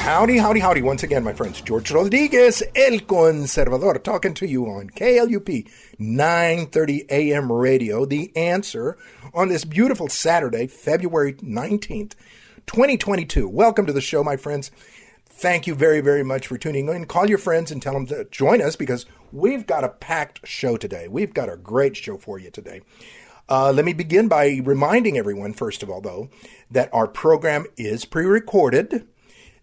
Howdy, howdy, howdy. Once again, my friends, George Rodriguez, El Conservador, talking to you on KLUP 930 AM radio, The Answer, on this beautiful Saturday, February 19th, 2022. Welcome to the show, my friends. Thank you very, very much for tuning in. Call your friends and tell them to join us because we've got a packed show today. We've got a great show for you today. Uh, let me begin by reminding everyone, first of all, though, that our program is pre recorded.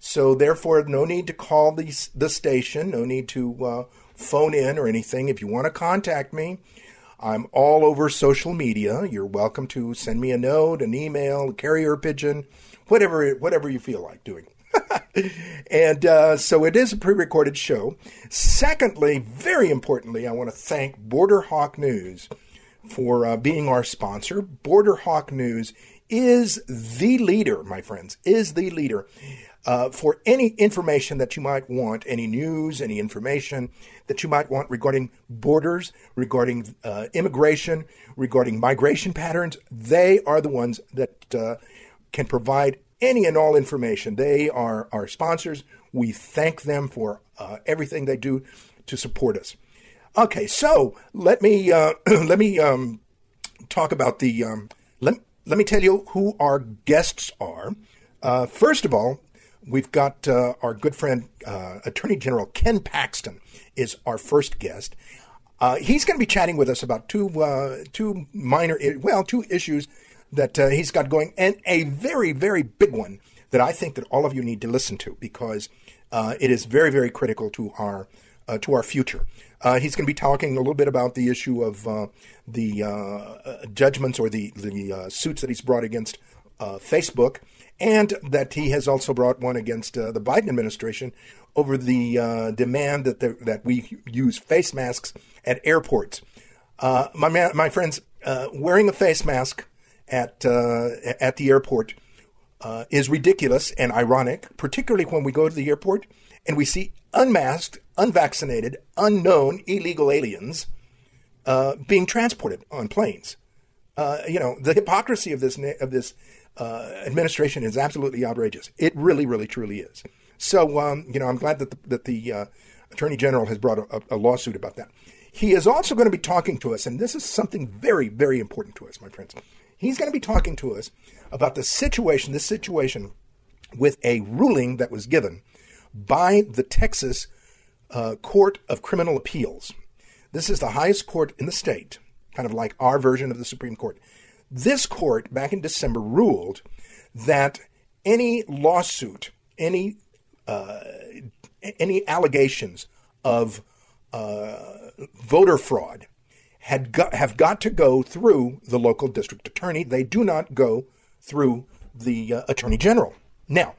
So, therefore, no need to call the, the station, no need to uh, phone in or anything. If you want to contact me, I'm all over social media. You're welcome to send me a note, an email, a carrier pigeon, whatever whatever you feel like doing. and uh, so it is a pre-recorded show. Secondly, very importantly, I want to thank Border Hawk News for uh, being our sponsor. Border Hawk News is the leader, my friends, is the leader uh, for any information that you might want, any news, any information that you might want regarding borders, regarding uh, immigration, regarding migration patterns. They are the ones that uh, can provide any and all information. They are our sponsors. We thank them for uh, everything they do to support us. Okay, so let me uh, let me um, talk about the um, let let me tell you who our guests are. Uh, first of all, we've got uh, our good friend uh, Attorney General Ken Paxton is our first guest. Uh, he's going to be chatting with us about two uh, two minor well two issues that uh, he's got going, and a very very big one that I think that all of you need to listen to because uh, it is very very critical to our to our future. he's going to be talking a little bit about the issue of the judgments or the the suits that he's brought against Facebook and that he has also brought one against uh, the Biden administration over the uh, demand that the, that we use face masks at airports. Uh, my man, my friends, uh, wearing a face mask at uh, at the airport uh, is ridiculous and ironic, particularly when we go to the airport and we see unmasked, unvaccinated, unknown illegal aliens being transported on planes. you know the hypocrisy of this of this uh, administration is absolutely outrageous. It really, really, truly is. So, um, you know, I'm glad that the, that the uh, Attorney General has brought a, a, lawsuit about that. He is also going to be talking to us, and this is something very, very important to us, my friends. He's going to be talking to us about the situation, this situation with a ruling that was given by the Texas uh, Court of Criminal Appeals. This is the highest court in the state, kind of like our version of the Supreme Court. This court, back in December, ruled that any lawsuit, any uh, any allegations of uh, voter fraud had got, have got to go through the local district attorney. They do not go through the uh, attorney general. Now,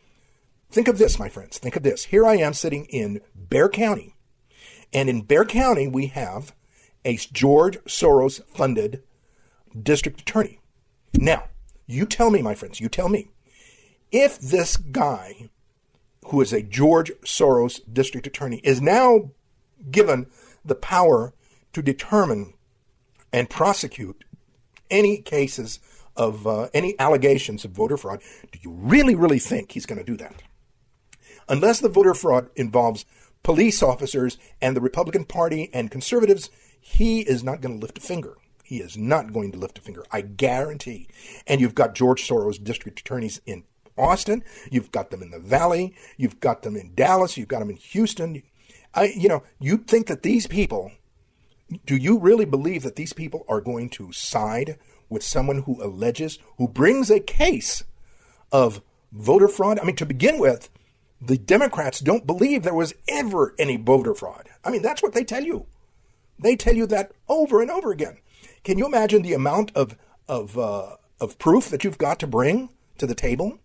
think of this, my friends. Think of this. Here I am sitting in Bexar County, and in Bexar County we have a George Soros funded district attorney. Now, you tell me, my friends, you tell me, if this guy, who is a George Soros district attorney, is now given the power to determine and prosecute any cases of uh, any allegations of voter fraud, do you really, really think he's going to do that? Unless the voter fraud involves police officers and the Republican Party and conservatives, he is not going to lift a finger. He is not going to lift a finger. I guarantee. And you've got George Soros district attorneys in Austin, you've got them in the Valley, you've got them in Dallas, you've got them in Houston. I, you know, you think that these people, do you really believe that these people are going to side with someone who alleges, who brings a case of voter fraud? I mean, to begin with, the Democrats don't believe there was ever any voter fraud. I mean, that's what they tell you. They tell you that over and over again. Can you imagine the amount of of uh, of proof that you've got to bring to the table?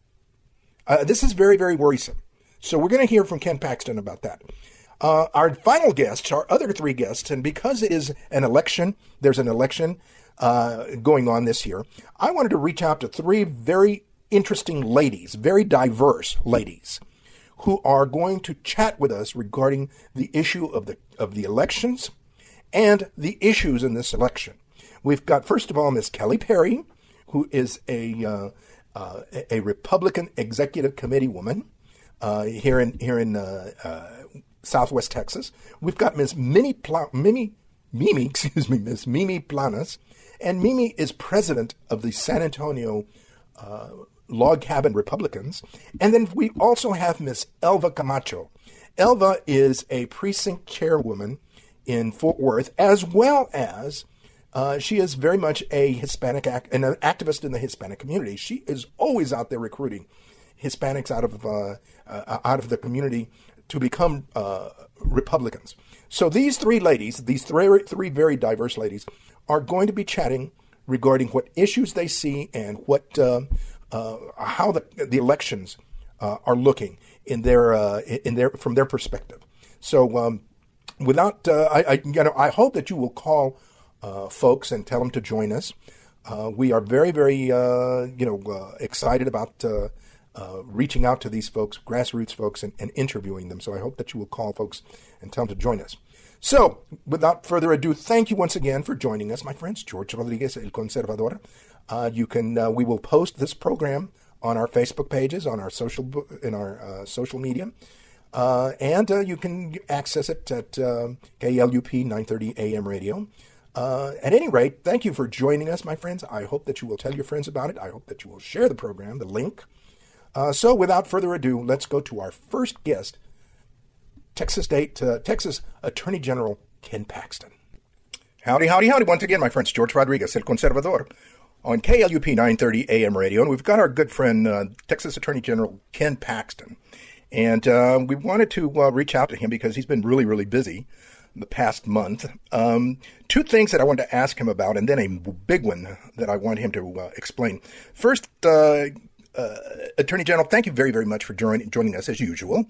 Uh, this is very very worrisome. So we're going to hear from Ken Paxton about that. Uh, our final guests, our other three guests, and because it is an election, there's an election uh, going on this year. I wanted to reach out to three very interesting ladies, very diverse ladies, who are going to chat with us regarding the issue of the of the elections and the issues in this election. We've got first of all Miss Kelly Perry, who is a uh, uh, a Republican executive committee woman uh, here in here in uh, uh, Southwest Texas. We've got Miss Mimi Pla- Mimi Mimi, excuse me, Miss Mimi Planas, and Mimi is president of the San Antonio uh, Log Cabin Republicans. And then we also have Miss Elva Camacho. Elva is a precinct chairwoman in Fort Worth, as well as uh, she is very much a Hispanic act, an activist in the Hispanic community. She is always out there recruiting Hispanics out of uh, uh, out of the community to become uh, Republicans. So these three ladies, these three three very diverse ladies, are going to be chatting regarding what issues they see and what uh, uh, how the the elections are looking in their in their from their perspective. So. Um, without, I, I, you know, I hope that you will call folks and tell them to join us. Uh, we are very, very, uh, you know, uh, excited about uh, reaching out to these folks, grassroots folks, and, and, interviewing them. So I hope that you will call folks and tell them to join us. So, without further ado, thank you once again for joining us, my friends. George Rodriguez, El Conservador. you can, we will post this program on our Facebook pages, on our social, in our social media. Uh, and uh, you can access it at uh, KLUP 930 AM radio. Uh, at any rate, thank you for joining us, my friends. I hope that you will tell your friends about it. I hope that you will share the program, the link. Uh, so, without further ado, let's go to our first guest, Texas State, uh, Texas Attorney General Ken Paxton. Howdy, howdy, howdy. Once again, my friends, George Rodriguez, El Conservador, on KLUP 930 AM radio. And we've got our good friend, Texas Attorney General Ken Paxton. And uh, we wanted to uh, reach out to him because he's been really, really busy the past month. Um, two things that I wanted to ask him about, and then a big one that I want him to uh, explain. First, uh, uh, Attorney General, thank you very, very much for join- joining us as usual.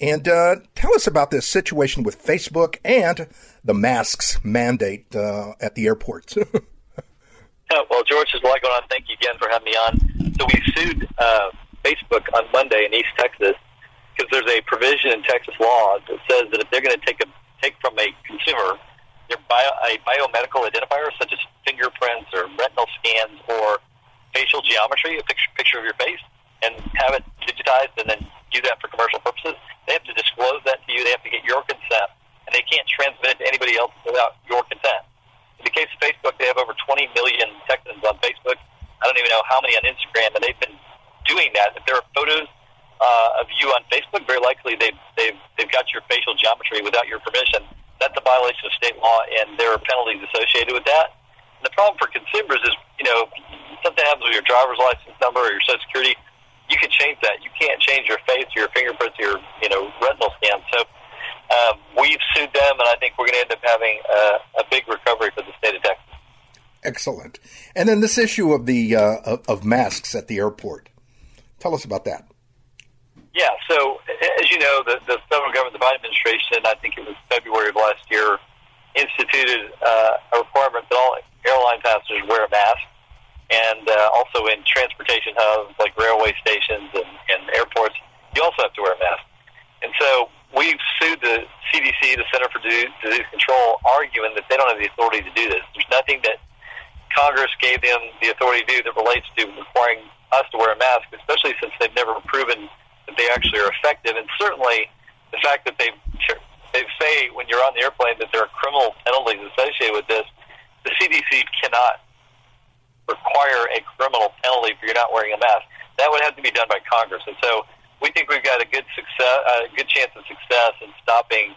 And uh, tell us about this situation with Facebook and the masks mandate at the airports. well, George, lot going on. Thank you again for having me on. So we sued Facebook on Monday in East Texas because there's a provision in Texas law that says that if they're going to take a take from a consumer their bio, a biomedical identifier such as fingerprints or retinal scans or facial geometry, a picture picture of your face, and have it digitized and then use that for commercial purposes, they have to disclose that to you. They have to get your consent, and they can't transmit it to anybody else without your consent. In the case of Facebook, they have over 20 million Texans on Facebook. I don't even know how many on Instagram, and they've been doing that. If there are photos uh, of you on Facebook, very likely they've, they've, they've got your facial geometry without your permission. That's a violation of state law, and there are penalties associated with that. And the problem for consumers is, you know, something happens with your driver's license number or your social security, you can change that. You can't change your face or your fingerprints or your, you know, retinal scan. So um, we've sued them, and I think we're going to end up having a, a big recovery for the state of Texas. Excellent. And then this issue of the uh, of, of masks at the airport. Tell us about that. Yeah, so as you know, the, the federal government, the Biden administration, I think it was February of last year, instituted uh, a requirement that all airline passengers wear a mask, and uh, also in transportation hubs like railway stations and, and airports, you also have to wear a mask. And so we've sued the CDC, the Center for Disease Control, arguing that they don't have the authority to do this. There's nothing that Congress gave them the authority to do that relates to requiring us to wear a mask, especially since they've never proven that they actually are effective, and certainly the fact that they they say when you're on the airplane that there are criminal penalties associated with this. The CDC cannot require a criminal penalty if you're not wearing a mask. that would have to be done by Congress. And so we think we've got a good success, a good chance of success in stopping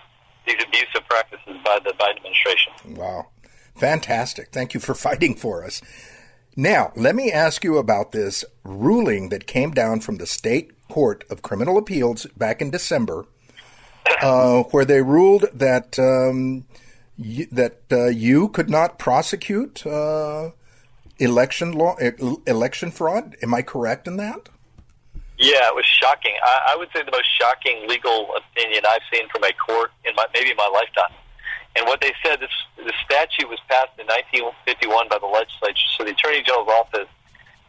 these abusive practices by the Biden administration. Wow. Fantastic. Thank you for fighting for us. Now, let me ask you about this ruling that came down from the State Court of Criminal Appeals back in December, uh, where they ruled that um, y- that uh, you could not prosecute uh, election law, election fraud. Am I correct in that? Yeah, it was shocking. I, I would say the most shocking legal opinion I've seen from a court in my maybe my lifetime. And what they said, this the statute was passed in 1951 by the legislature. So the Attorney General's office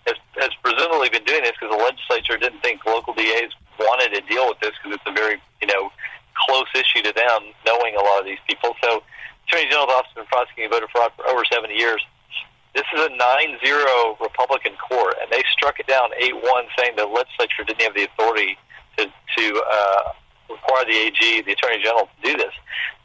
has, has presumably been doing this because the legislature didn't think local DAs wanted to deal with this because it's a very you know close issue to them, knowing a lot of these people. So Attorney General's office has been prosecuting voter fraud for over 70 years. This is a 9-0 Republican court, and they struck it down 8-1, saying the legislature didn't have the authority to to uh, require the AG, the Attorney General, to do this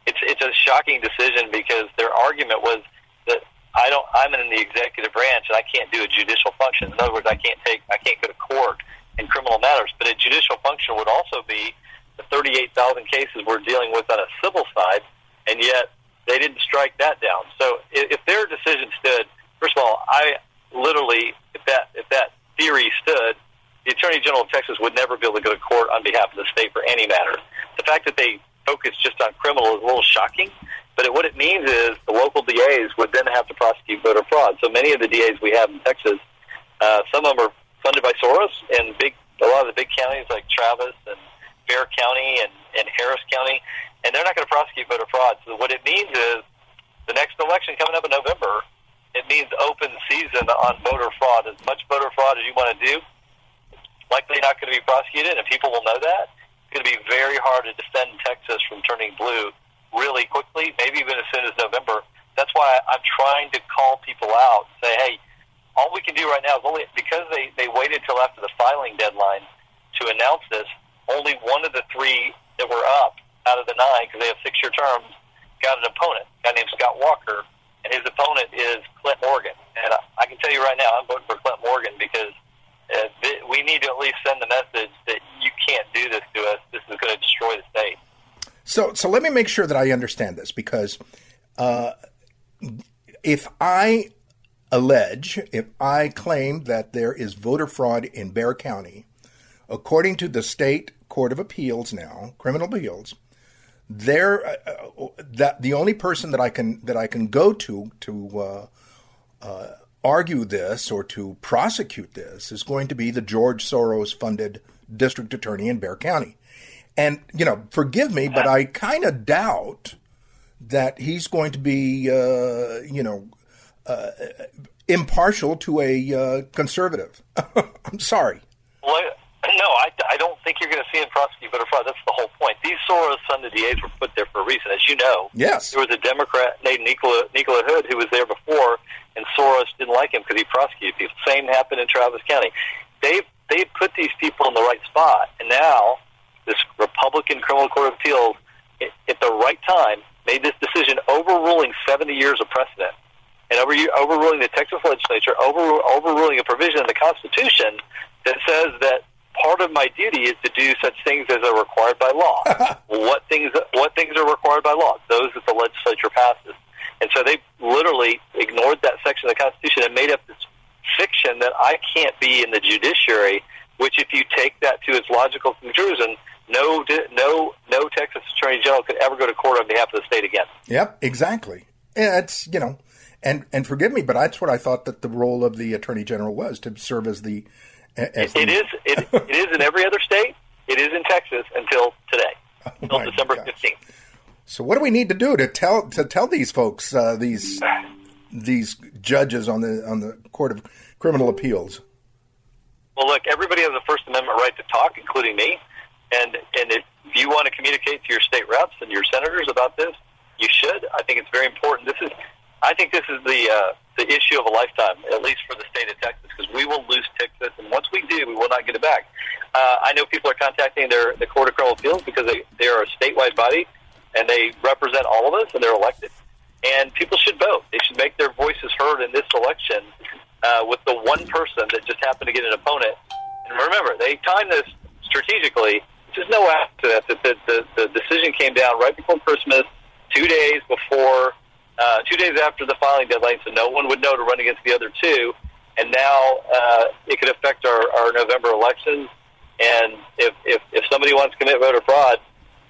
it's it's a shocking decision because their argument was that I don't I'm in the executive branch and I can't do a judicial function. In other words, I can't take I can't go to court in criminal matters. But a judicial function would also be the 38,000 cases we're dealing with on a civil side, and yet they didn't strike that down. So if, if their decision stood, first of all, I literally if that if that theory stood, the Attorney General of Texas would never be able to go to court on behalf of the state for any matter. The fact that they focus just on criminal is a little shocking. But it, what it means is the local DAs would then have to prosecute voter fraud. So many of the DAs we have in Texas, uh, some of them are funded by Soros, and big a lot of the big counties like Travis and Bexar County and, and Harris County, and they're not going to prosecute voter fraud. So what it means is the next election coming up in November, it means open season on voter fraud. As much voter fraud as you want to do, likely not going to be prosecuted, and people will know that It's going to be very hard to defend Texas from turning blue really quickly, maybe even as soon as November. That's why I'm trying to call people out and say, hey, all we can do right now is only because they, they waited until after the filing deadline to announce this, only one of the three that were up out of the nine, because they have six year terms, got an opponent, a guy named Scott Walker, and his opponent is Clint Morgan. And I, I can tell you right now, I'm voting for Clint Morgan because uh, we need to at least send the message that you can't do this to us. This is going to destroy the state. So, so let me make sure that I understand this because uh, if I allege, if I claim that there is voter fraud in Bexar County, according to the state court of appeals now, criminal appeals, there uh, uh that the only person that I can that I can go to to uh, uh argue this or to prosecute this is going to be the George Soros funded district attorney in Bexar County. And, you know, forgive me, but I kind of doubt that he's going to be, uh, you know, uh, impartial to a uh, conservative. I'm sorry. Well, no, I, I don't think you're going to see him prosecute voter fraud. That's the whole point. These Soros funded DAs were put there for a reason. As you know, yes. there was a Democrat named Nicola, Nico LaHood who was there before and Soros didn't like him because he prosecuted people. Same happened in Travis County. They they put these people in the right spot, and now this Republican Criminal Court of Appeals, at the right time, made this decision, overruling 70 years of precedent, and over, overruling the Texas legislature, over, overruling a provision in the Constitution that says that part of my duty is to do such things as are required by law. what things what things are required by law? Those that the legislature passes. And so they literally ignored that section of the Constitution and made up this fiction that I can't be in the judiciary. Which, if you take that to its logical conclusion, no, no, no Texas Attorney General could ever go to court on behalf of the state again. Yep, exactly. Yeah, it's you know, and and forgive me, but that's what I thought that the role of the Attorney General was to serve as the. As it, the, it is. It, it is in every other state. It is in Texas until today, oh until December fifteenth. So what do we need to do to tell to tell these folks uh, these these judges on the on the Court of Criminal Appeals? Well, look, everybody has a First Amendment right to talk, including me. And and if you want to communicate to your state reps and your senators about this, you should. I think it's very important. This is, I think this is the uh, the issue of a lifetime, at least for the state of Texas, because we will lose Texas, and once we do, we will not get it back. Uh, I know people are contacting their the Court of Criminal Appeals because they they are a statewide body and they represent all of us, and they're elected. And people should vote. They should make their voices heard in this election uh, with the one person that just happened to get an opponent. And remember, they timed this strategically. There's no accident that the, the, the decision came down right before Christmas, two days before, uh, two days after the filing deadline, so no one would know to run against the other two. And now uh, it could affect our, our November elections. And if, if, if somebody wants to commit voter fraud,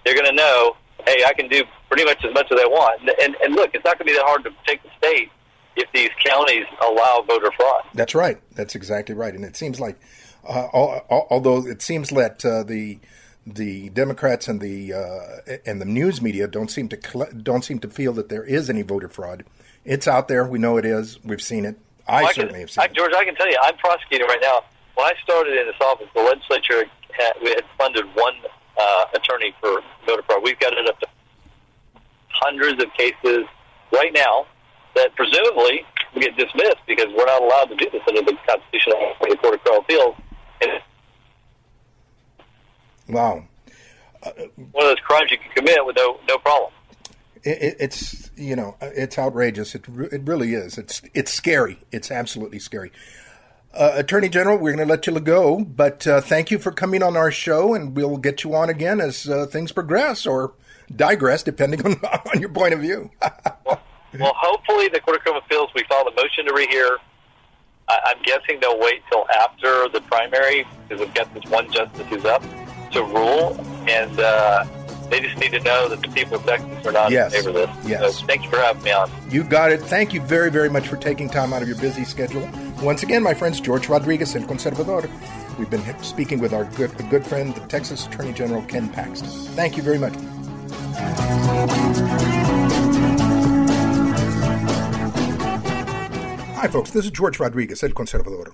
they're going to know, hey, I can do pretty much as much as I want. And, and, look, it's not going to be that hard to take the state if these counties allow voter fraud. That's right. That's exactly right. And it seems like, uh, although it seems that uh, the the Democrats and the uh, and the news media don't seem to don't seem to feel that there is any voter fraud. It's out there. We know it is. We've seen it. I, well, I certainly can, have seen I, it. George, I can tell you, I'm prosecuting right now. When I started in this office, the legislature had, we had funded one uh, attorney for voter fraud. We've got it up to hundreds of cases right now that presumably will get dismissed because we're not allowed to do this under the Constitution of the Court of Criminal Appeals. And wow. Uh, one of those crimes you can commit with no no problem. It, it's you know it's outrageous. It it really is. It's it's scary. It's absolutely scary. Uh, Attorney General, we're going to let you go, but uh, thank you for coming on our show, and we'll get you on again as uh, things progress or digress, depending on, on your point of view. well, well, hopefully, the Court of Criminal Appeals, we filed a motion to rehear. I, I'm guessing they'll wait till after the primary because we've got this one justice who's up to rule, and uh, they just need to know that the people of Texas are not yes. in favor of this. Yes. So thank you for having me on. You got it. Thank you very, very much for taking time out of your busy schedule. Once again, my friends, George Rodriguez, El Conservador. We've been speaking with our good, good friend, the Texas Attorney General Ken Paxton. Thank you very much. Hi, folks. This is George Rodriguez, El Conservador.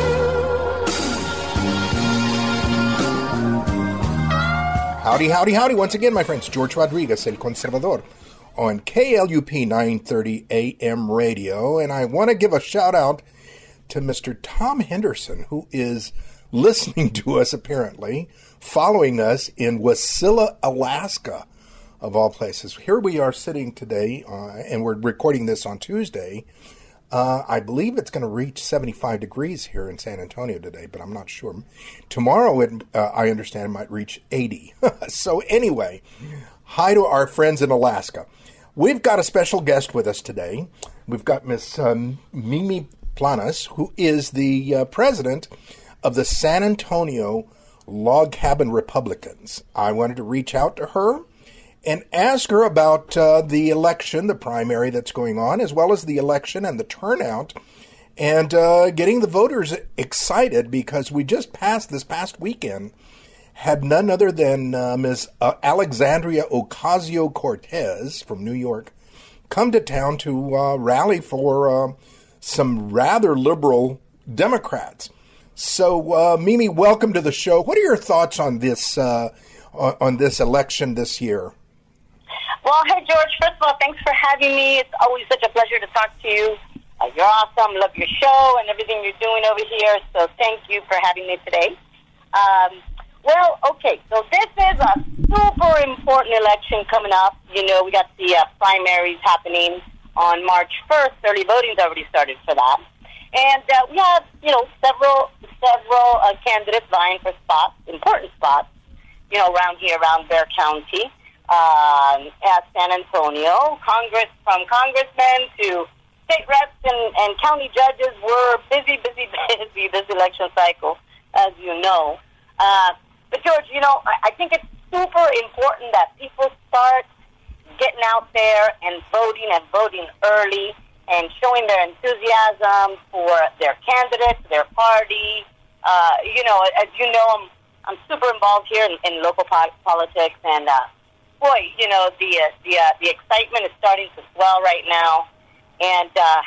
Howdy, howdy, howdy. Once again, my friends, George Rodriguez, El Conservador, on KLUP 930 AM radio. And I want to give a shout out to Mr. Tom Henderson, who is listening to us apparently, following us in Wasilla, Alaska of all places. Here we are sitting today, uh, and we're recording this on Tuesday. Uh, I believe it's going to reach 75 degrees here in San Antonio today, but I'm not sure. Tomorrow, it, uh, I understand, it might reach 80. so, anyway, hi to our friends in Alaska. We've got a special guest with us today. We've got Miss um, Mimi Planas, who is the uh, president of the San Antonio Log Cabin Republicans. I wanted to reach out to her and ask her about uh, the election, the primary that's going on, as well as the election and the turnout, and uh, getting the voters excited because we just passed this past weekend had none other than uh, Ms. Uh, Alexandria Ocasio Cortez from New York come to town to uh, rally for uh, some rather liberal Democrats. So, Mimi, welcome to the show. What are your thoughts on this on this election this year? Well, hey, George, first of all, thanks for having me. It's always such a pleasure to talk to you. Uh, you're awesome. Love your show and everything you're doing over here. So thank you for having me today. Um, well, okay, so this is a super important election coming up. You know, we got the uh, primaries happening on March 1st. Early voting's already started for that. And uh, we have, you know, several several uh, candidates vying for spots, important spots, you know, around here, around Bexar County um, at San Antonio. Congress, from congressmen to state reps and, and county judges, were busy, busy, busy this election cycle, as you know. Uh, but George, you know, I, I think it's super important that people start getting out there and voting and voting early and showing their enthusiasm for their candidate, their party. Uh, you know, as you know, I'm I'm super involved here in, in local po- politics, and uh, boy, you know the uh, the uh, the excitement is starting to swell right now, and uh,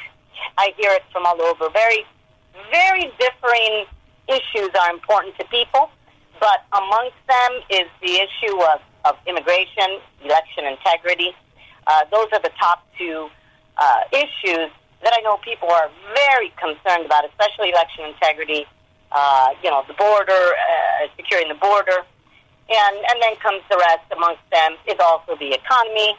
I hear it from all over. Very, very differing issues are important to people. but amongst them is the issue of, of immigration, election integrity. Uh, those are the top two uh, issues that I know people are very concerned about, especially election integrity. Uh, you know, the border, uh, securing the border, and and then comes the rest. Amongst them is also the economy.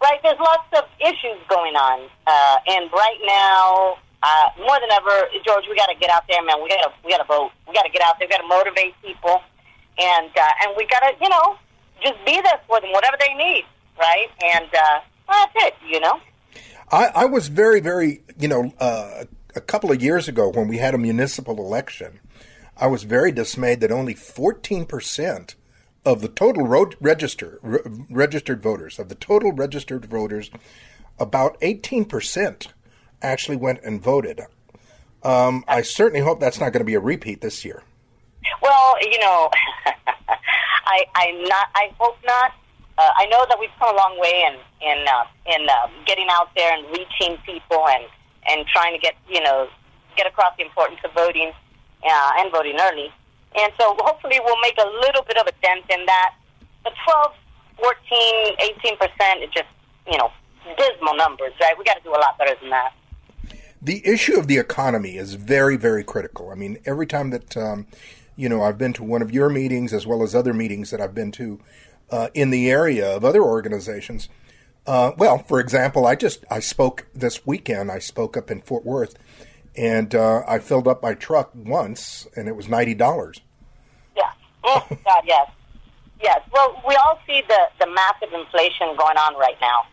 Right, there's lots of issues going on, uh, and right now, uh, more than ever, George, we got to get out there, man. We got to we got to vote. We got to get out there. We got to motivate people, and uh, and we got to you know just be there for them, whatever they need, right? And uh, that's it, you know. I, I was very, very, you know, uh, a couple of years ago when we had a municipal election, I was very dismayed that only 14% of the total road register, re- registered voters, of the total registered voters, about 18% actually went and voted. Um, I certainly hope that's not going to be a repeat this year. Well, you know, I, I'm not. I hope not. Uh, I know that we've come a long way in in uh, in uh, getting out there and reaching people and and trying to get you know get across the importance of voting uh, and voting early. And so hopefully we'll make a little bit of a dent in that. But 12, 14, 18 percent is just you know dismal numbers, right? We got to do a lot better than that. The issue of the economy is very, very critical. I mean, every time that um, you know I've been to one of your meetings as well as other meetings that I've been to uh, in the area of other organizations. Uh, well, for example, I just I spoke this weekend. I spoke up in Fort Worth, and uh, I filled up my truck once, and it was ninety dollars. Yeah. Oh, God, yes. Yes. Well, we all see the, the massive inflation going on right now.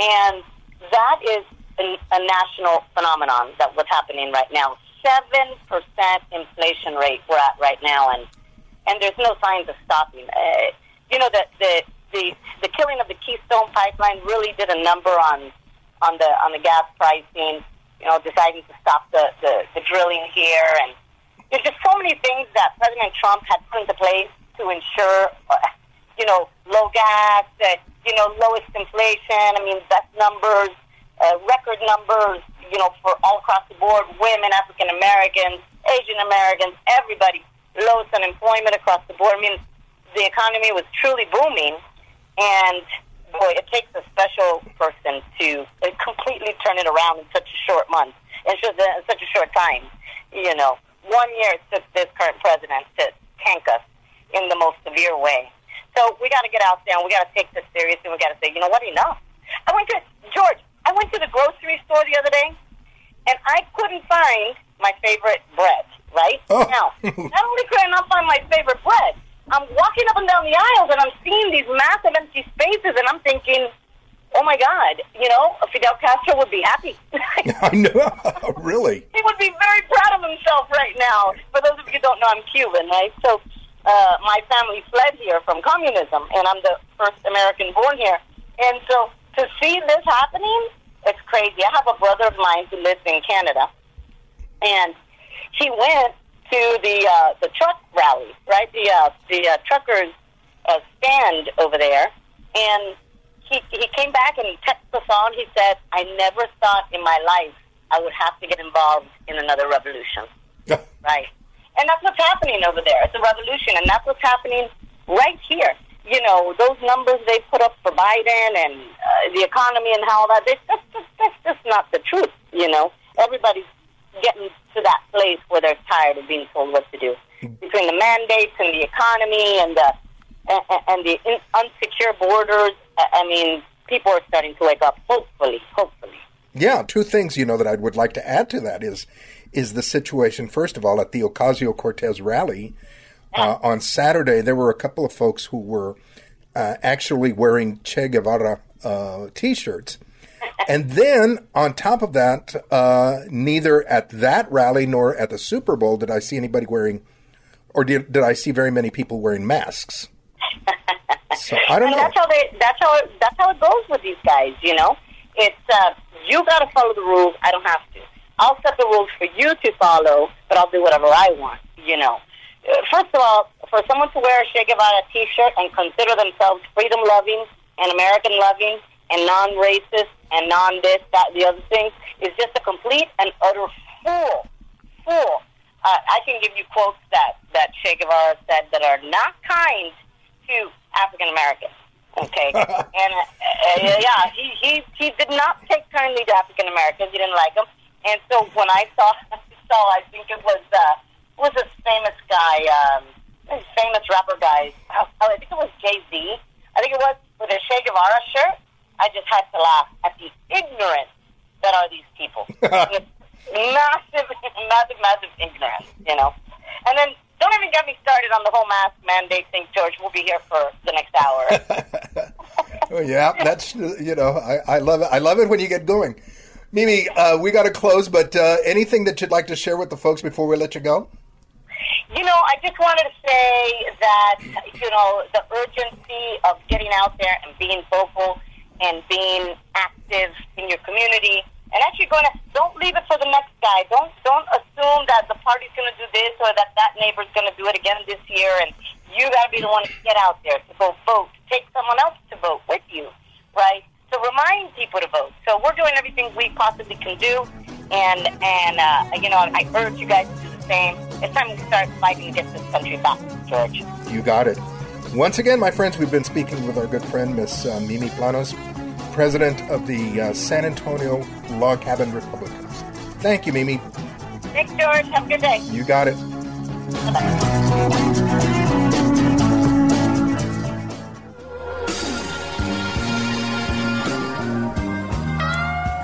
And that is a, a national phenomenon that what's happening right now. 7% inflation rate we're at right now, and, and there's no signs of stopping. Uh, you know, the, the, the, the killing of the Keystone Pipeline really did a number on, on, the, on the gas pricing, you know, deciding to stop the, the, the drilling here and there's just so many things that President Trump had put into place to ensure, uh, you know, low gas, you know, lowest inflation. I mean, best numbers, uh, record numbers, you know, for all across the board: women, African Americans, Asian Americans, everybody. Lowest unemployment across the board. I mean, the economy was truly booming, and boy, it takes a special person to uh, completely turn it around in such a short month, in such a, in such a short time. You know one year it took this current president to tank us in the most severe way. So we got to get out there and we got to take this seriously. We got to say, you know what, enough. I went to George. I went to the grocery store the other day, and I couldn't find my favorite bread. Right oh. now, not only could I not find my favorite bread, I'm walking up and down the aisles and I'm seeing these massive empty spaces, and I'm thinking, oh my God, you know, Fidel Castro would be happy. I know, really. He would be very proud of himself right now. For those of you who don't know, I'm Cuban, right? So uh, my family fled here from communism, and I'm the first American born here. And so to see this happening, it's crazy. I have a brother of mine who lives in Canada, and he went to the uh, the truck? The uh, truckers uh, stand over there, and he, he came back and he texted us on. He said, I never thought in my life I would have to get involved in another revolution. right. And that's what's happening over there. It's a revolution, and that's what's happening right here. You know, those numbers they put up for Biden and uh, the economy and how all that, that's, that's, that's just not the truth, you know. Everybody's getting to that place where they're tired of being told what to do. Between the mandates and the economy and the and, and the in, unsecure borders, I mean, people are starting to wake up. Hopefully, hopefully. Yeah, two things you know that I would like to add to that is is the situation. First of all, at the Ocasio Cortez rally uh, on Saturday, there were a couple of folks who were uh, actually wearing Che Guevara uh, T-shirts. And then on top of that, uh, neither at that rally nor at the Super Bowl did I see anybody wearing, or did, did I see very many people wearing masks. So I don't and know. That's how they. That's how. That's how it goes with these guys. You know, it's uh, you got to follow the rules. I don't have to. I'll set the rules for you to follow, but I'll do whatever I want. You know. Uh, first of all, for someone to wear a Che Guevara T-shirt and consider themselves freedom-loving and American-loving and non-racist and non-this, that, the other thing, is just a complete and utter fool, fool uh, I can give you quotes that that Che Guevara said that are not kind to African Americans. Okay, and uh, yeah, he, he he did not take kindly to African Americans. He didn't like them, and so when I saw saw, I think it was uh, was this famous guy, um, this famous rapper guy. I think it was Jay Z. I think it was with a Che Guevara shirt. I just had to laugh at the ignorance that are these people. massive, massive, massive ignorance, you know. And then don't even get me started on the whole mask mandate thing, George. We'll be here for the next hour. oh, yeah, that's you know, I, I love it. I love it when you get going. Mimi, uh, we got to close, but uh, anything that you'd like to share with the folks before we let you go? You know, I just wanted to say that you know the urgency of getting out there and being vocal and being active in your community and actually going to don't leave it for the next guy. Don't don't assume that the party's going to do this or that that neighbor's going to do it again this year, and you got to be the one to get out there to go vote. Take someone else to vote with you, right? To remind people to vote. So we're doing everything we possibly can do, and and uh, you know I urge you guys to do the same. It's time we start fighting to get this country back, George. You got it. Once again, my friends, we've been speaking with our good friend Miss uh, Mimi Planas president of the uh, San Antonio Log Cabin Republicans. Thank you, Mimi. Thanks, George. Have a good day. You got it.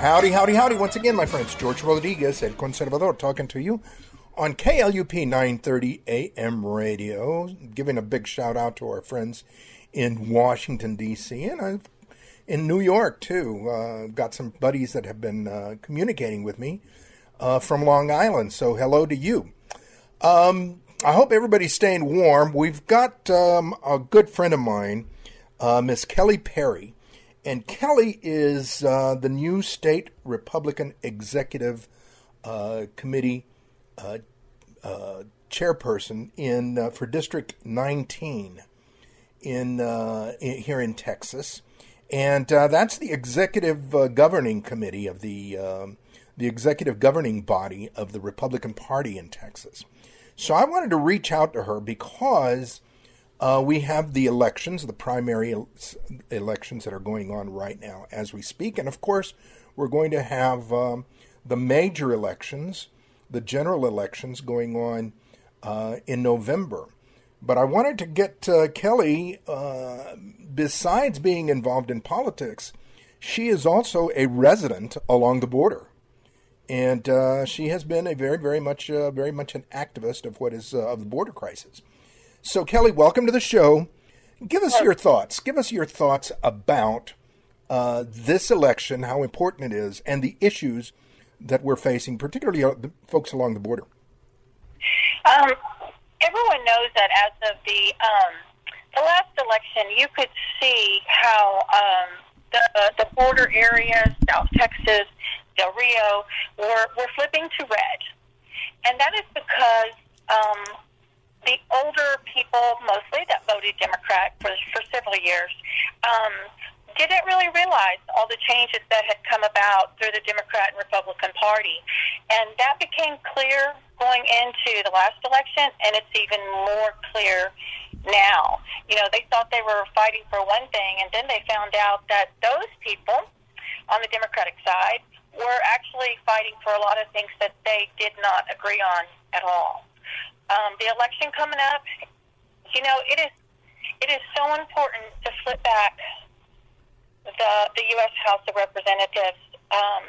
Howdy, howdy, howdy. Once again, my friends, George Rodriguez, El Conservador, talking to you on KLUP 930 AM radio, giving a big shout out to our friends in Washington, D.C. And I've in New York too. Uh, got some buddies that have been uh, communicating with me uh, from Long Island. So hello to you. Um, I hope everybody's staying warm. We've got um, a good friend of mine, uh, Miss Kelly Perry, and Kelly is uh, the new state Republican Executive uh, Committee chairperson in for District 19 in, in here in Texas. And uh, that's the executive uh, governing committee of the um, the executive governing body of the Republican Party in Texas. So I wanted to reach out to her because uh, we have the elections, the primary elections that are going on right now as we speak, and of course we're going to have um, the major elections, the general elections going on uh, in November. But I wanted to get uh, Kelly, uh, besides being involved in politics, she is also a resident along the border. And uh, she has been a very, very much, uh, very much an activist of what is uh, of the border crisis. So, Kelly, welcome to the show. Give us your thoughts. Give us your thoughts about uh, this election, how important it is, and the issues that we're facing, particularly the folks along the border. Um, everyone knows that as of the um, the last election, you could see how um, the the border areas, South Texas, Del Rio, were were flipping to red, and that is because um, the older people, mostly that voted Democrat for for several years. Um, didn't really realize all the changes that had come about through the Democrat and Republican Party. And that became clear going into the last election, and it's even more clear now. You know, they thought they were fighting for one thing, and then they found out that those people on the Democratic side were actually fighting for a lot of things that they did not agree on at all. Um, the election coming up, you know, it is it is so important to flip back the the U.S. House of Representatives, um,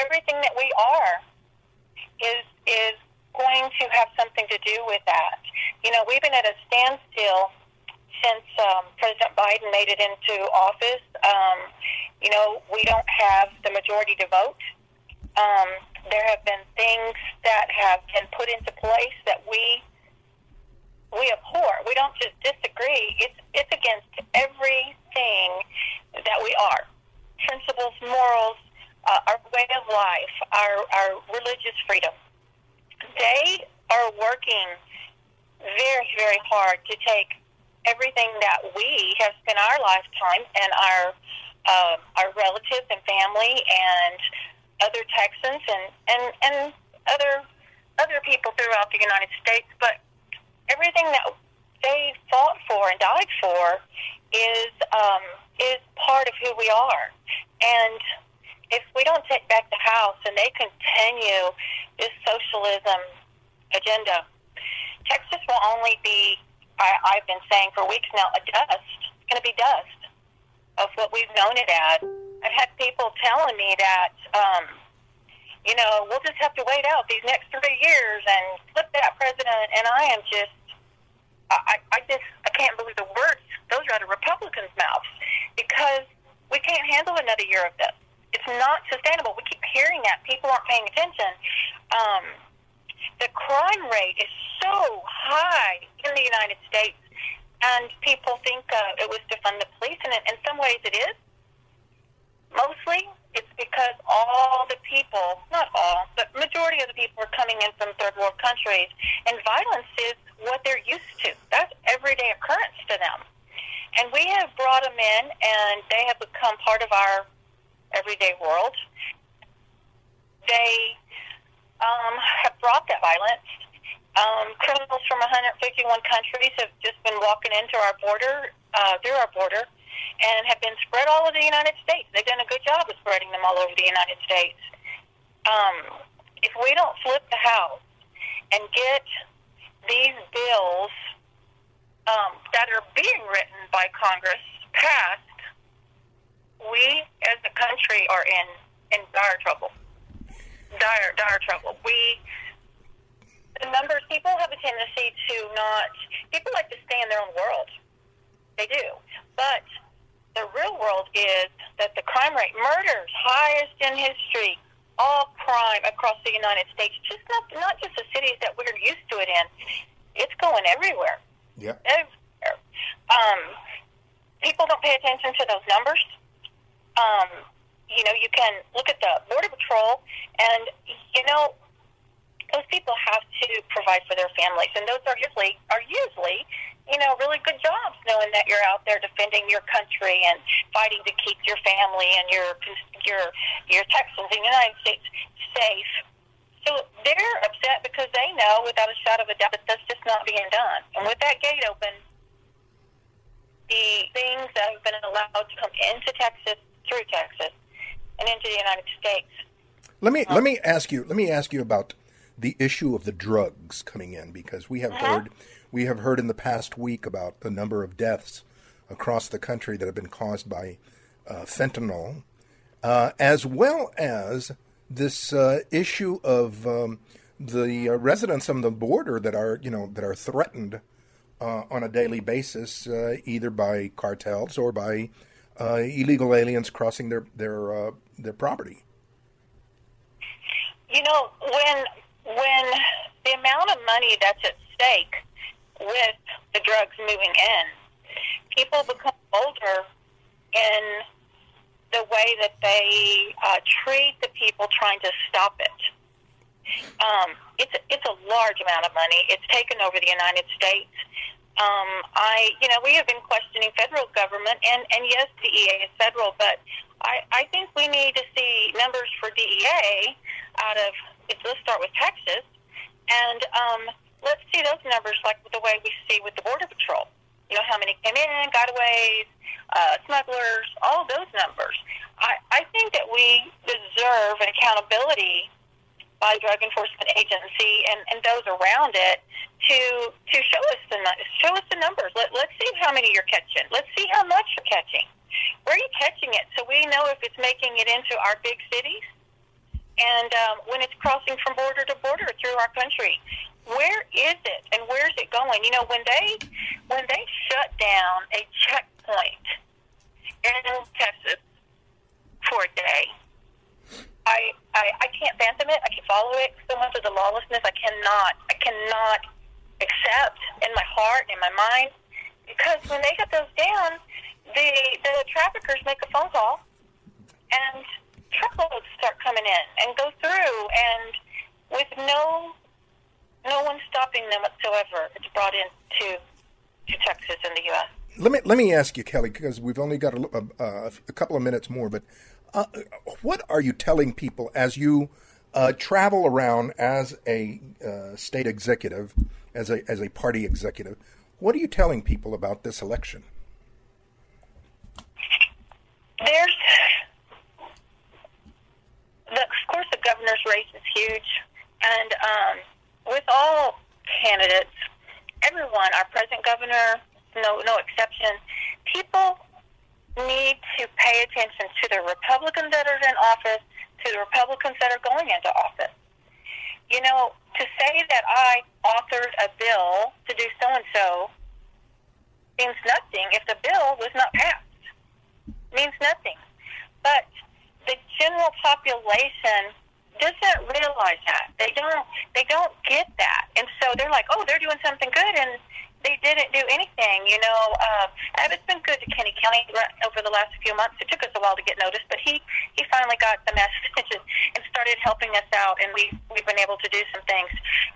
everything that we are is is going to have something to do with that. You know, we've been at a standstill since um, President Biden made it into office. Um, you know, we don't have the majority to vote. Um, there have been things that have been put into place that we we abhor. We don't just disagree. It's it's against everything that we are. Principles, morals, uh, our way of life, our our religious freedom. They are working very very hard to take everything that we have spent our lifetime and our uh, our relatives and family and other Texans and and and other other people throughout the United States, but everything that they fought for and died for is um, is part of who we are. And if we don't take back the House and they continue this socialism agenda, Texas will only be, I, I've been saying for weeks now, a dust. It's going to be dust of what we've known it as. I've had people telling me that, um, you know, we'll just have to wait out these next three years and flip that president. And I am just, I, I just, I can't believe the words. Those are out of Republicans' mouths because we can't handle another year of this. It's not sustainable. We keep hearing that. People aren't paying attention. Um, the crime rate is so high in the United States, and people think uh, it was to fund the police, and in, some ways it is. Mostly, it's because all the people, not all, but majority of the people are coming in from third world countries, and violence is what they're used to. That's everyday occurrence to them. And we have brought them in, and they have become part of our everyday world. They um, have brought that violence. Um, criminals from 151 countries have just been walking into our border, uh, through our border, and have been spread all over the United States. They've done a good job of spreading them all over the United States. Um, if we don't flip the house and get these bills um, that are being written by Congress passed, we as a country are in, in dire trouble. Dire, dire trouble. We, the numbers, people have a tendency to not, people like to stay in their own world. They do. But the real world is that the crime rate, murders, highest in history, all crime across the United States, just not, not just the cities that we're used to it in. It's going everywhere. Yeah. Everywhere. Um, people don't pay attention to those numbers. Um, you know, you can look at the Border Patrol, and, you know, those people have to provide for their families, and those are usually, are usually you know, really good jobs knowing that you're out there defending your country and fighting to keep your family and your your your Texans the United States safe. So they're upset because they know without a shadow of a doubt that that's just not being done. And with that gate open, the things that have been allowed to come into Texas through Texas and into the United States. Let me let me ask you let me ask you about the issue of the drugs coming in because we have Uh-huh. heard we have heard in the past week about the number of deaths across the country that have been caused by uh, fentanyl, uh, as well as this uh, issue of um, the uh, residents on the border that are you know that are threatened uh, on a daily basis, uh, either by cartels or by uh, illegal aliens crossing their their uh, their property. You know, when when the amount of money that's at stake with the drugs moving in, people become bolder in the way that they uh, treat the people trying to stop it. Um, it's it's a large amount of money. It's taken over the United States. Um, I, you know, we have been questioning federal government, and and yes, DEA is federal, but I I think we need to see numbers for DEA out of. Let's start with Texas, and um, let's see those numbers like the way we see with the Border Patrol. You know, how many came in, got away, uh, smugglers, all those numbers. I, I think that we deserve an accountability by Drug Enforcement Agency and, and those around it to to show us the show us the numbers. Let, let's see how many you're catching. Let's see how much you're catching. Where are you catching it? So we know if it's making it into our big cities and um, when it's crossing from border to border through our country. Where is it and where's it going? You know, when they when they shut down a checkpoint in Texas for a day, I, I I can't fathom it. I can't follow it. So much of the lawlessness, I cannot I cannot accept in my heart in my mind because when they shut those down, the the traffickers make a phone call and truckloads start coming in and go through and with no no one stopping them whatsoever. It's brought into to Texas and the U.S. Let me let me ask you, Kelly, because we've only got a, a, a couple of minutes more. But uh, what are you telling people as you uh, travel around as a uh, state executive, as a as a party executive. What are you telling people about this election? There's, the, of course, the governor's race is huge, and um, with all candidates, everyone, our present governor, no no exception, people need to pay attention to the Republicans that are in office, to the Republicans that are going into office. You know, to say that I authored a bill to do so and so means nothing if the bill was not passed. Means nothing. But the general population doesn't realize that. They don't they don't get that. And so they're like, "Oh, they're doing something good." And they didn't do anything. You know, uh, Abbott's been good to Kinney County over the last few months. It took us a while to get noticed, but he he finally got the message and started helping us out, and we we've been able to do some things.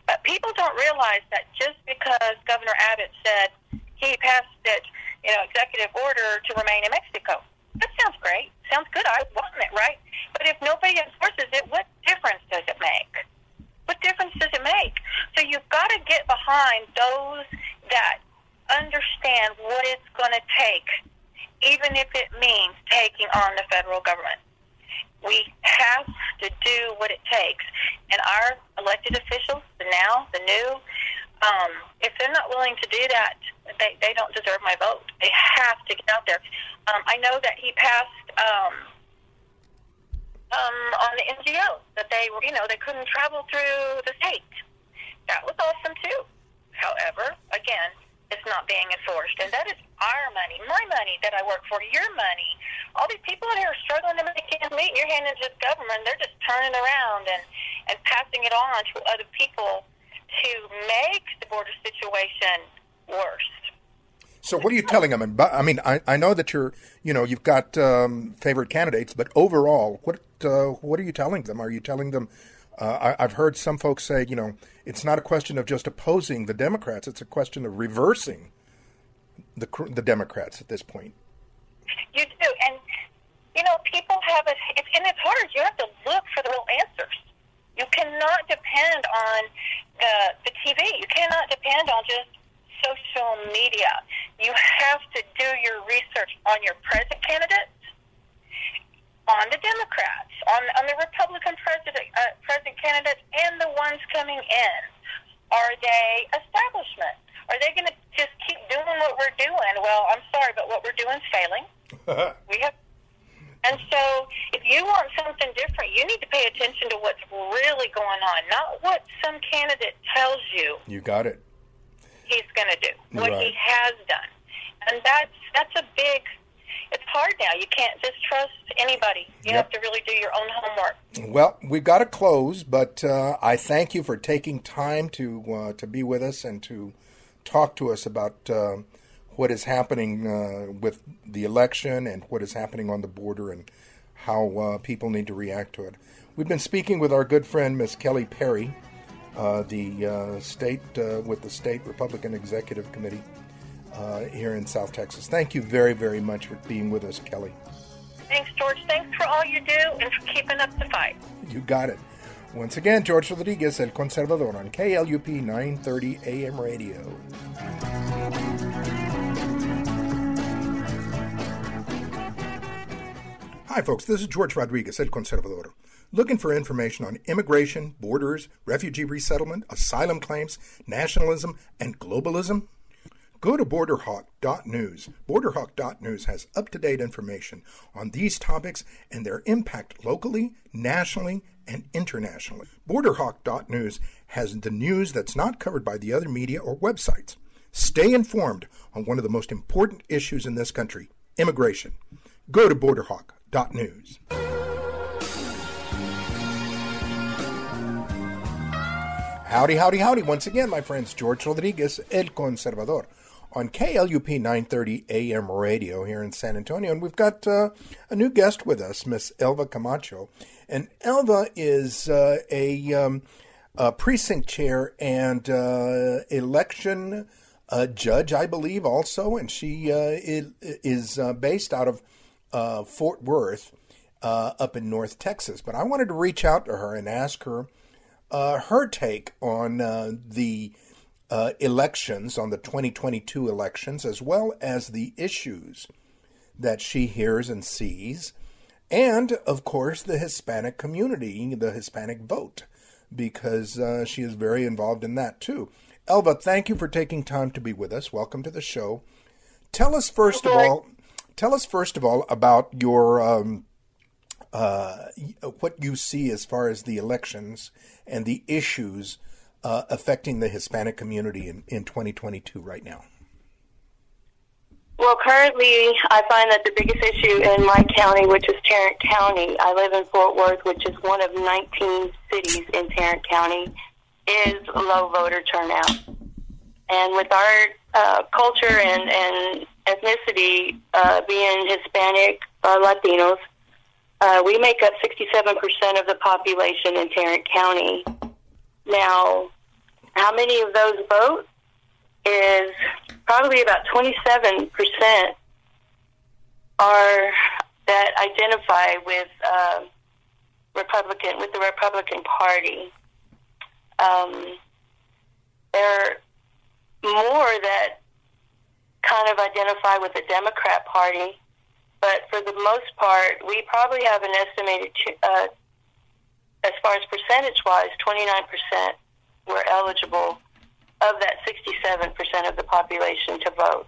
But people don't realize that just because Governor Abbott said he passed it, you know, executive order to remain in Mexico, that sounds great. Sounds good. I want it, right? But if nobody enforces it, what difference does it make? What difference does it make? So you've got to get behind those that understand what it's going to take, even if it means taking on the federal government. We have to do what it takes. And our elected officials, the now, the new, um, if they're not willing to do that, they, they don't deserve my vote. They have to get out there. Um, I know that he passed um, um, on the NGO that they, were, you know, they couldn't travel through the state. That was awesome too. However, again, it's not being enforced. And that is our money, my money that I work for, your money. All these people out here are struggling to make ends meet. You're handing to the government. They're just turning around and, and passing it on to other people to make the border situation worse. So what are you telling them? I mean, I, I know that you're, you know, you've got um, favorite candidates, but overall, what uh, what are you telling them? Are you telling them? Uh, I, I've heard some folks say, you know, it's not a question of just opposing the Democrats; it's a question of reversing the the Democrats at this point. You do, and you know, people have it, it's, and it's hard. You have to look for the real answers. You cannot depend on the the TV. You cannot depend on just social media. You have to do your research on your present candidates, on the Democrats, on, on the Republican president, uh, president candidates, and the ones coming in. Are they establishment? Are they going to just keep doing what we're doing? Well, I'm sorry, but what we're doing is failing. we have and so, if you want something different, you need to pay attention to what's really going on, not what some candidate tells you. You got it he's going to do, what right. he has done. And that's that's a big. It's hard now. You can't just trust anybody. You Yep. have to really do your own homework. Well, we've got to close, but uh, I thank you for taking time to uh, to be with us and to talk to us about uh, what is happening uh, with the election and what is happening on the border and how uh, people need to react to it. We've been speaking with our good friend Miss Kelly Perry, uh, the uh, state uh, with the state Republican Executive Committee uh, here in South Texas. Thank you very, very much for being with us, Kelly. Thanks, George. Thanks for all you do and for keeping up the fight. You got it. Once again, George Rodriguez, El Conservador, on KLUP 930 AM radio. Hi, folks. This is George Rodriguez, El Conservador. Looking for information on immigration, borders, refugee resettlement, asylum claims, nationalism, and globalism? Go to borderhawk.news. Borderhawk.news has up to date information on these topics and their impact locally, nationally, and internationally. Borderhawk.news has the news that's not covered by the other media or websites. Stay informed on one of the most important issues in this country immigration. Go to borderhawk.news. Howdy, howdy, howdy. Once again, my friends, George Rodriguez, El Conservador, on KLUP 930 AM radio here in San Antonio. And we've got uh, a new guest with us, Miss Elva Camacho. And Elva is uh, a, um, a precinct chair and uh, election uh, judge, I believe, also. And she uh, is, uh, based out of Fort Worth. up in North Texas. But I wanted to reach out to her and ask her her take on the uh, elections, on the 2022 elections, as well as the issues that she hears and sees, and of course the Hispanic community, the Hispanic vote, because uh, she is very involved in that too. Elva, thank you for taking time to be with us. Welcome to the show. Tell us first of all, tell us first of all about your um, uh, what you see as far as the elections and the issues uh, affecting the Hispanic community in, in 2022 right now. Well, currently, I find that the biggest issue in my county, which is Tarrant County, I live in Fort Worth, which is one of 19 cities in Tarrant County, is low voter turnout. And with our uh, culture and, and ethnicity uh, being Hispanic, uh, Latinos, uh, we make up 67% of the population in Tarrant County. Now, how many of those vote is probably about 27% are that identify with uh, Republican with the Republican Party. Um, there are more that kind of identify with the Democrat Party, but for the most part, we probably have an estimated, uh, as far as percentage wise, 29% were eligible of that 67% of the population to vote.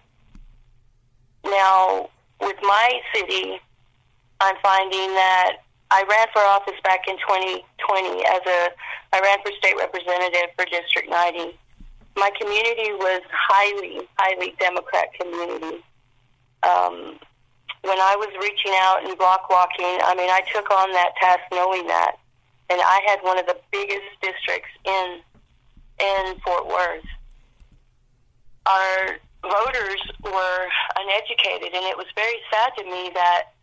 Now, with my city, I'm finding that I ran for office back in 2020 as a I ran for state representative for District 90. My community was highly, highly Democrat community. Um, when I was reaching out and block walking, I mean, I took on that task knowing that, and I had one of the biggest districts in in Fort Worth. Our voters were uneducated, and it was very sad to me that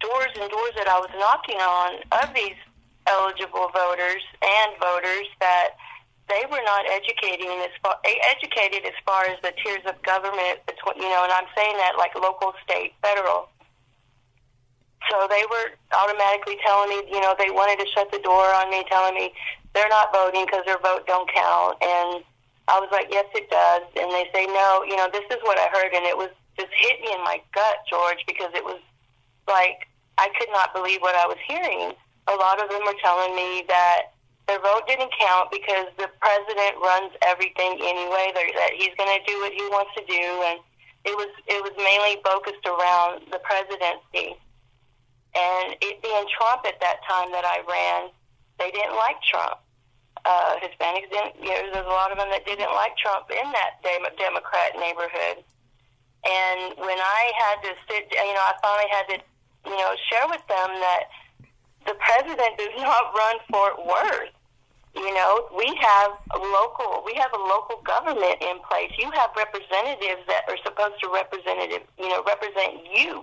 doors and doors that I was knocking on of these eligible voters and voters that they were not educating as far eh, educated as far as the tiers of government between you know and I'm saying that like local state federal so they were automatically telling me you know they wanted to shut the door on me telling me they're not voting because their vote don't count. And I was like, yes, it does. And they say, no, you know, this is what I heard. And it was just hit me in my gut, George, because it was like I could not believe what I was hearing. A lot of them were telling me that their vote didn't count because the president runs everything anyway. That he's going to do what he wants to do, and it was it was mainly focused around the presidency. And it being Trump at that time that I ran, they didn't like Trump. Uh, Hispanics didn't. You know, there's a lot of them that didn't like Trump in that Dem- Democrat neighborhood. And when I had to sit, you know, I finally had to, you know, share with them that the president does not run Fort Worth. You know, we have a local, we have a local government in place. You have representatives that are supposed to representative, you know, represent you.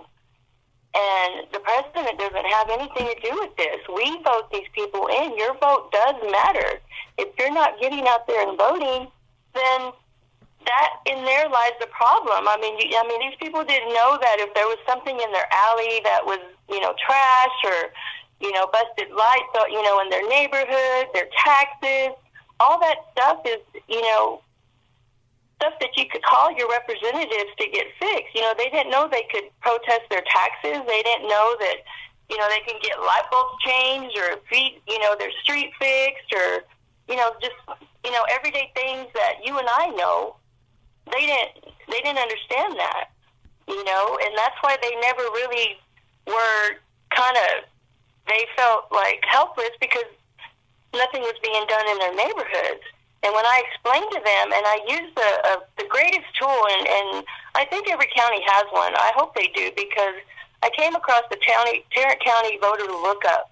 And the president doesn't have anything to do with this. We vote these people in. Your vote does matter. If you're not getting out there and voting, then that in there lies the problem. I mean, you, I mean, these people didn't know that if there was something in their alley that was, you know, trash or, you know, busted lights, you know, in their neighborhood, their taxes, all that stuff is, you know, stuff that you could call your representatives to get fixed. You know, they didn't know they could protest their taxes. They didn't know that, you know, they can get light bulbs changed or feet, you know, their street fixed or, you know, just, you know, everyday things that you and I know. They didn't, they didn't understand that, you know, and that's why they never really were kind of, they felt like helpless because nothing was being done in their neighborhoods. And when I explained to them, and I used the uh, the greatest tool, and, and I think every county has one. I hope they do because I came across the county Tarrant County voter lookup,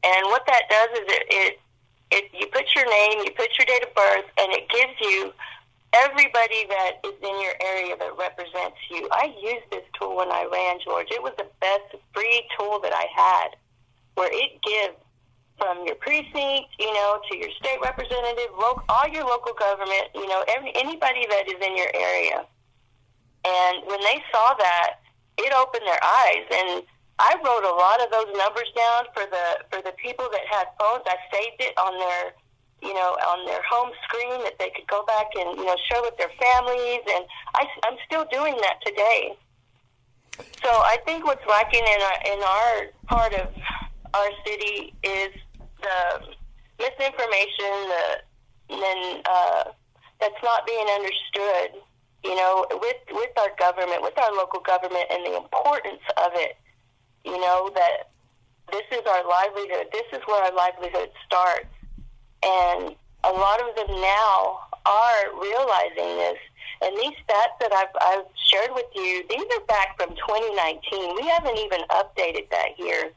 and what that does is it, it it you put your name, you put your date of birth, and it gives you everybody that is in your area that represents you. I used this tool when I ran, George. It was the best free tool that I had, where it gives from your precinct, you know, to your state representative, all your local government, you know, every, anybody that is in your area. And when they saw that, it opened their eyes. And I wrote a lot of those numbers down for the for the people that had phones. I saved it on their you know on their home screen that they could go back and you know share with their families, and I, I'm still doing that today. So I think what's lacking in our in our part of our city is the misinformation, the then uh, that's not being understood. You know, with with our government, with our local government, and the importance of it. You know that this is our livelihood. This is where our livelihood starts, and a lot of them now are realizing this. And these stats that I've, I've shared with you, these are back from 2019. We haven't even updated that here.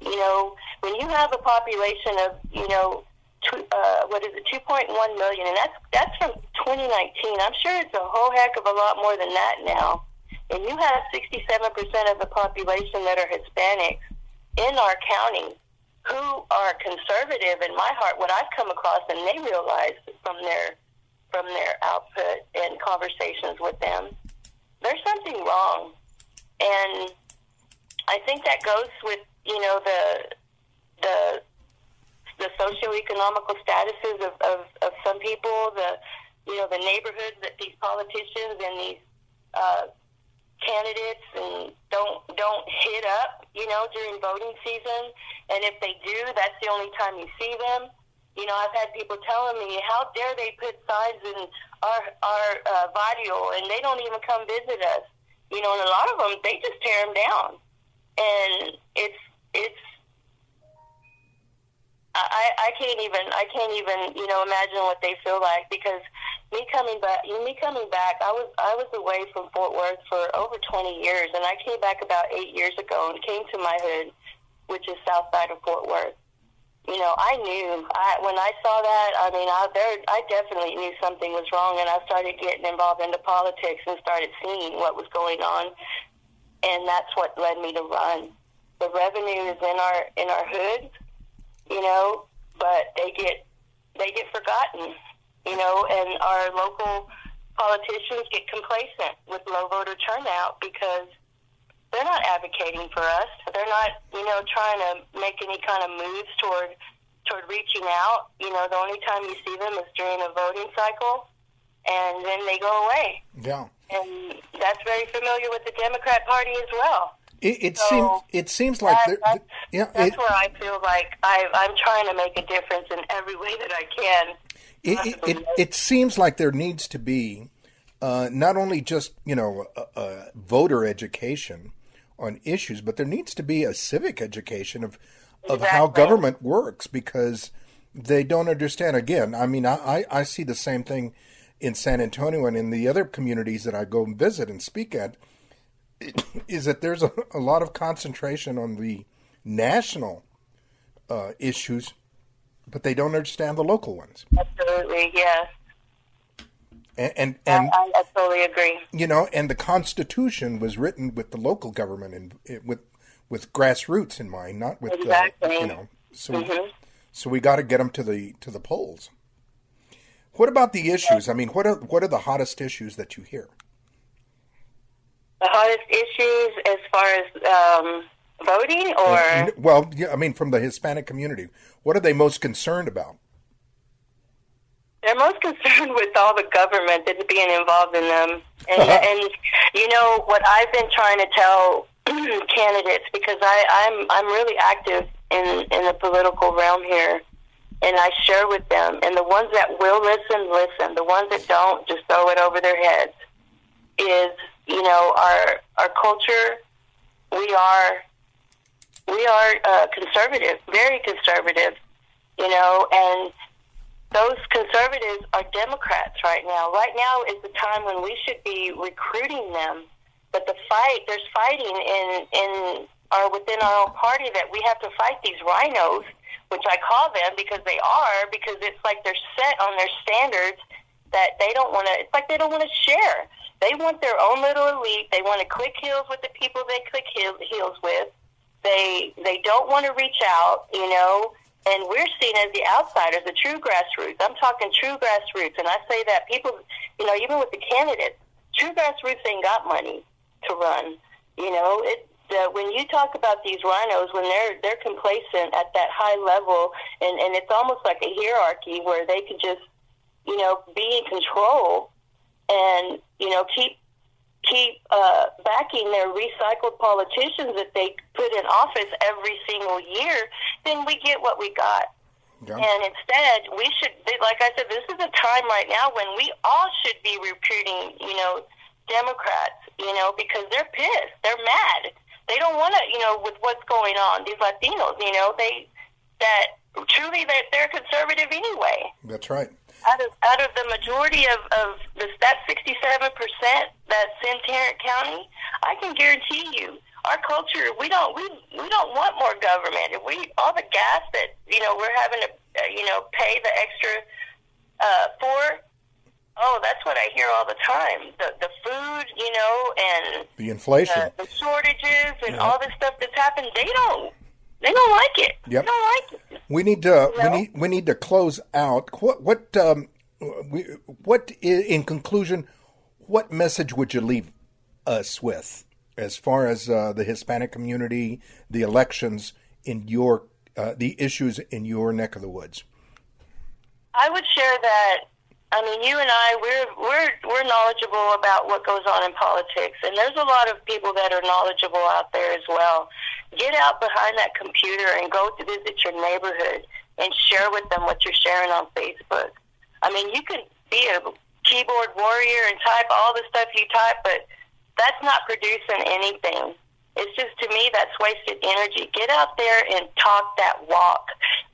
You know, when you have a population of, you know, uh, what is it, 2.1 million, and that's that's from 2019. I'm sure it's a whole heck of a lot more than that now. And you have 67% of the population that are Hispanics in our county who are conservative. In my heart, what I've come across, and they realize from their from their output and conversations with them, there's something wrong. And I think that goes with, you know, the the the socioeconomical statuses of, of, of some people, the you know, the neighborhoods that these politicians and these uh, candidates and don't don't hit up, you know, during voting season. And if they do, that's the only time you see them. You know, I've had people telling me, how dare they put signs in our our uh, barrio, and they don't even come visit us. You know, and a lot of them they just tear them down, and it's it's. I, I can't even I can't even you know imagine what they feel like because me coming back me coming back I was I was away from Fort Worth for over 20 years and I came back about eight years ago and came to my hood, which is south side of Fort Worth you know, I knew I when I saw that. I mean, I there, I definitely knew something was wrong, and I started getting involved into politics and started seeing what was going on, and that's what led me to run. The revenue is in our in our hood, you know, but they get they get forgotten, you know, and our local politicians get complacent with low voter turnout because they're not advocating for us. They're not, you know, trying to make any kind of moves toward toward reaching out. You know, the only time you see them is during a voting cycle, and then they go away. Yeah. And that's very familiar with the Democrat Party as well. It, it So, seems it seems like That- that's, yeah, that's it, where I feel like I, I'm trying to make a difference in every way that I can. it, it, it, it seems like there needs to be uh, not only just you know voter education on issues, but there needs to be a civic education of of how government works because they don't understand. Again, I mean, I, I, I see the same thing in San Antonio and in the other communities that I go and visit and speak at. Is that there's a, a lot of concentration on the national uh, issues, but they don't understand the local ones. Absolutely, yes. And and, and I, I totally agree. you know, and the Constitution was written with the local government and with with grassroots in mind, not with Exactly. uh, you know. So Mhm. so we got to get them to the to the polls. What about the issues? I mean, what are what are the hottest issues that you hear? The hottest issues as far as um, voting, or well, yeah, I mean, from the Hispanic community, what are they most concerned about? they're most concerned with all the government that's being involved in them. And, and you know what I've been trying to tell candidates because I, I'm I'm really active in in the political realm here, and I share with them. And the ones that will listen, listen. The ones that don't, just throw it over their heads. Is you know our our culture. We are we are uh, conservative, very conservative. You know, and those conservatives are Democrats right now. Right now is the time when we should be recruiting them. But the fight, there's fighting in in our within our own party that we have to fight these RINOs, which I call them because they are because it's like they're set on their standards that they don't want to. It's like they don't want to share. They want their own little elite. They want to click heels with the people they click heel- heels with. They they don't want to reach out, you know and we're seen as the outsiders, the true grassroots. I'm talking true grassroots, and I say that people, you know, even with the candidates, true grassroots ain't got money to run. You know, it that when you talk about these RINOs, when they're they're complacent at that high level, and and it's almost like a hierarchy where they could just, you know, be in control, and you know keep keep uh, backing their recycled politicians that they put in office every single year, then we get what we got. Yeah. And instead, we should, like I said, this is a time right now when we all should be recruiting, you know, Democrats, you know, because they're pissed, they're mad, they don't want to, you know, with what's going on. These Latinos, you know, they that truly that they're conservative anyway. That's right. Out of out of the majority of of the, that sixty seven percent that's in Tarrant County, I can guarantee you, our culture we don't we we don't want more government. If we all the gas that you know we're having to uh, you know pay the extra uh, for Oh, that's what I hear all the time. The the food, you know, and the inflation, the, the shortages, and yeah. all this stuff that's happened. They don't. They don't like it. Yep. They don't like it. We need to. We need. We need to close out. What? What? Um, we, what? In conclusion, what message would you leave us with, as far as uh, the Hispanic community, the elections in your, uh, the issues in your neck of the woods? I would share that I mean, you and I, we're we're we're knowledgeable about what goes on in politics, and there's a lot of people that are knowledgeable out there as well. Get out behind that computer and go to visit your neighborhood and share with them what you're sharing on Facebook. I mean, you can be a keyboard warrior and type all the stuff you type, but that's not producing anything. It's just to me that's wasted energy. Get out there and talk that walk.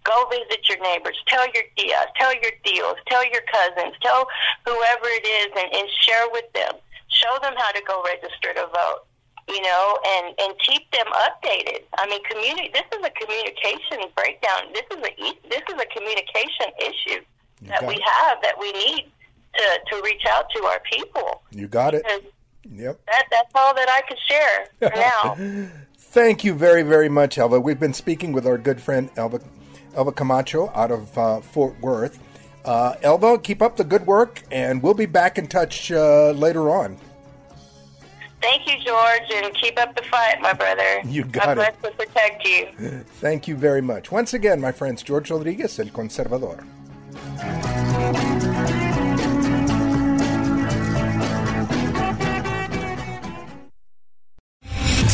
Go visit your neighbors. Tell your uh, tell your deals. Tell your cousins. Tell whoever it is, and, and share with them. Show them how to go register to vote. You know, and and keep them updated. I mean, community. This is a communication breakdown. This is a this is a communication issue you that we it. have that we need to to reach out to our people. You got it. Yep. That, that's all that I could share for now. Thank you very, very much, Elva. We've been speaking with our good friend Elva, Elva Camacho out of uh, Fort Worth. Uh, Elva, keep up the good work, and we'll be back in touch uh, later on. Thank you, George, and keep up the fight, my brother. You got God it. God bless protect you. Thank you very much. Once again, my friends, George Rodriguez, El Conservador.